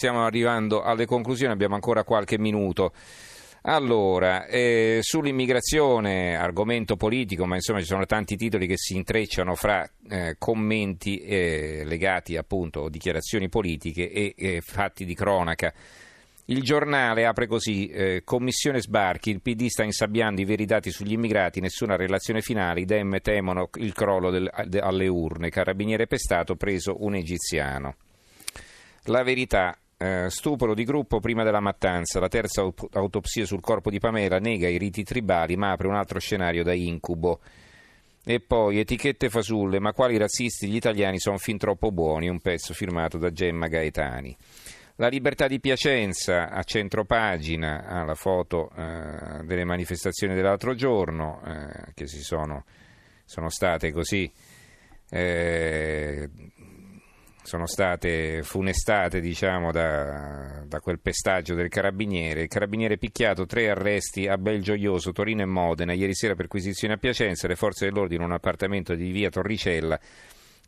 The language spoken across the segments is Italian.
Stiamo arrivando alle conclusioni, abbiamo ancora qualche minuto. Allora, eh, sull'immigrazione, argomento politico, ma insomma ci sono tanti titoli che si intrecciano fra eh, commenti eh, legati appunto a dichiarazioni politiche e fatti di cronaca. Il giornale apre così, eh, commissione sbarchi, il PD sta insabbiando i veri dati sugli immigrati, nessuna relazione finale, i Dem temono il crollo del, alle urne, carabiniere pestato, preso un egiziano. La verità, eh, stupro di gruppo prima della mattanza, la terza autopsia sul corpo di Pamela nega i riti tribali ma apre un altro scenario da incubo. E poi etichette fasulle, ma quali razzisti gli italiani sono fin troppo buoni, un pezzo firmato da Gemma Gaetani. La libertà di Piacenza a centropagina, ha la foto eh, delle manifestazioni dell'altro giorno, eh, che si sono, sono state così eh, sono state funestate diciamo, da, da, quel pestaggio del carabiniere. Il carabiniere picchiato, tre arresti a Belgioioso, Torino e Modena. Ieri sera perquisizione a Piacenza, le forze dell'ordine in un appartamento di via Torricella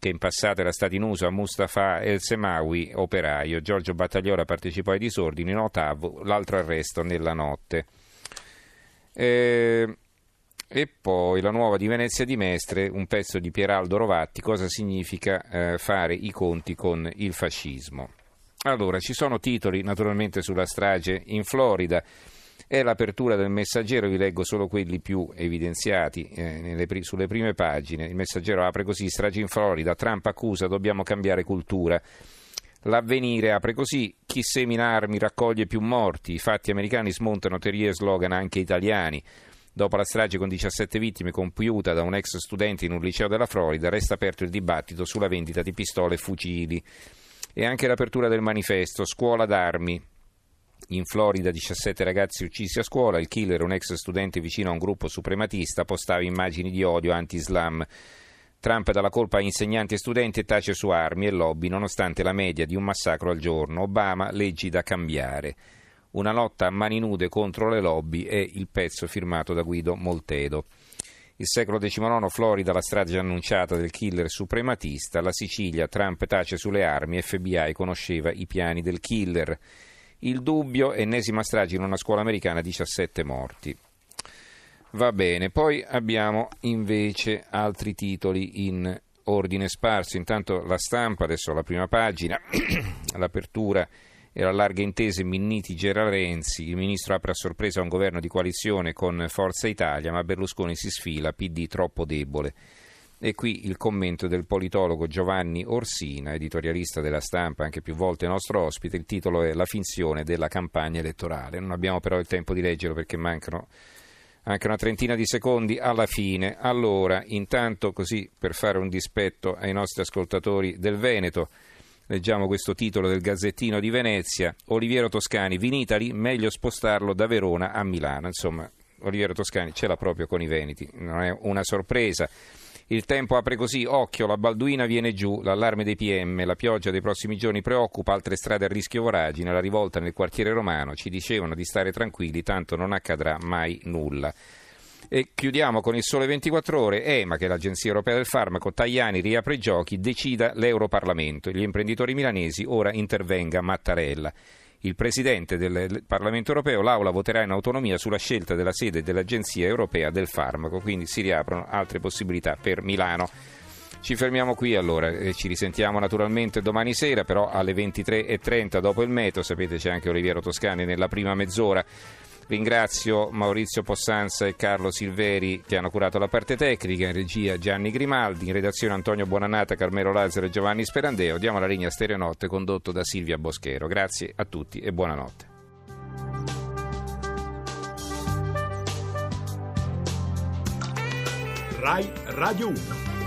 che in passato era stato in uso a Mustafa El Semawi, operaio. Giorgio Battagliola partecipò ai disordini in ottavo, l'altro arresto nella notte. Eh, e poi la nuova di Venezia di Mestre, un pezzo di Pieraldo Rovatti, cosa significa eh, fare i conti con il fascismo. Allora, ci sono titoli naturalmente sulla strage in Florida. È l'apertura del messaggero, vi leggo solo quelli più evidenziati eh, pri- sulle prime pagine. Il messaggero apre così: strage in Florida, Trump accusa, dobbiamo cambiare cultura. L'avvenire apre così: chi semina armi raccoglie più morti. I fatti americani smontano teorie e slogan anche italiani. Dopo la strage con 17 vittime compiuta da un ex studente in un liceo della Florida, resta aperto il dibattito sulla vendita di pistole e fucili. E anche l'apertura del manifesto Scuola d'armi. In Florida 17 ragazzi uccisi a scuola, il killer, un ex studente vicino a un gruppo suprematista, postava immagini di odio anti-islam. Trump dà la colpa a insegnanti e studenti e tace su armi e lobby, nonostante la media di un massacro al giorno. Obama, leggi da cambiare. Una lotta a mani nude contro le lobby è il pezzo firmato da Guido Moltedo. Il secolo XIX, Florida, la strage annunciata del killer suprematista. La Sicilia, Trump tace sulle armi, FBI conosceva i piani del killer. Il dubbio, ennesima strage in una scuola americana, 17 morti. Va bene, poi abbiamo invece altri titoli in ordine sparso. Intanto la stampa, adesso la prima pagina, l'apertura era a larghe intese Minniti Gera Renzi, il ministro apre a sorpresa un governo di coalizione con Forza Italia, ma Berlusconi si sfila, PD troppo debole. E qui il commento del politologo Giovanni Orsina, editorialista della stampa, anche più volte nostro ospite. Il titolo è La finzione della campagna elettorale. Non abbiamo però il tempo di leggerlo perché mancano anche una trentina di secondi alla fine. Allora, intanto così per fare un dispetto ai nostri ascoltatori del Veneto, Leggiamo questo titolo del Gazzettino di Venezia. Oliviero Toscani, Vinitali, meglio spostarlo da Verona a Milano. Insomma, Oliviero Toscani ce l'ha proprio con i Veneti, non è una sorpresa. Il tempo apre così, occhio, la Balduina viene giù, l'allarme dei PM, la pioggia dei prossimi giorni preoccupa, altre strade a rischio voragine, la rivolta nel quartiere romano, ci dicevano di stare tranquilli, tanto non accadrà mai nulla. E chiudiamo con il sole 24 ore. EMA, che è l'Agenzia Europea del Farmaco, Tajani riapre i giochi, decida l'Europarlamento. Gli imprenditori milanesi ora intervenga Mattarella. Il Presidente del Parlamento europeo, l'Aula voterà in autonomia sulla scelta della sede dell'Agenzia Europea del Farmaco, quindi si riaprono altre possibilità per Milano. Ci fermiamo qui allora, ci risentiamo naturalmente domani sera, però alle 23.30 dopo il metro, sapete c'è anche Oliviero Toscani nella prima mezz'ora. Ringrazio Maurizio Possanza e Carlo Silveri che hanno curato la parte tecnica, in regia Gianni Grimaldi, in redazione Antonio Buonanata, Carmelo Lazzaro e Giovanni Sperandeo. Diamo la linea Stereonotte condotto da Silvia Boschero. Grazie a tutti e buonanotte. RAI Radio 1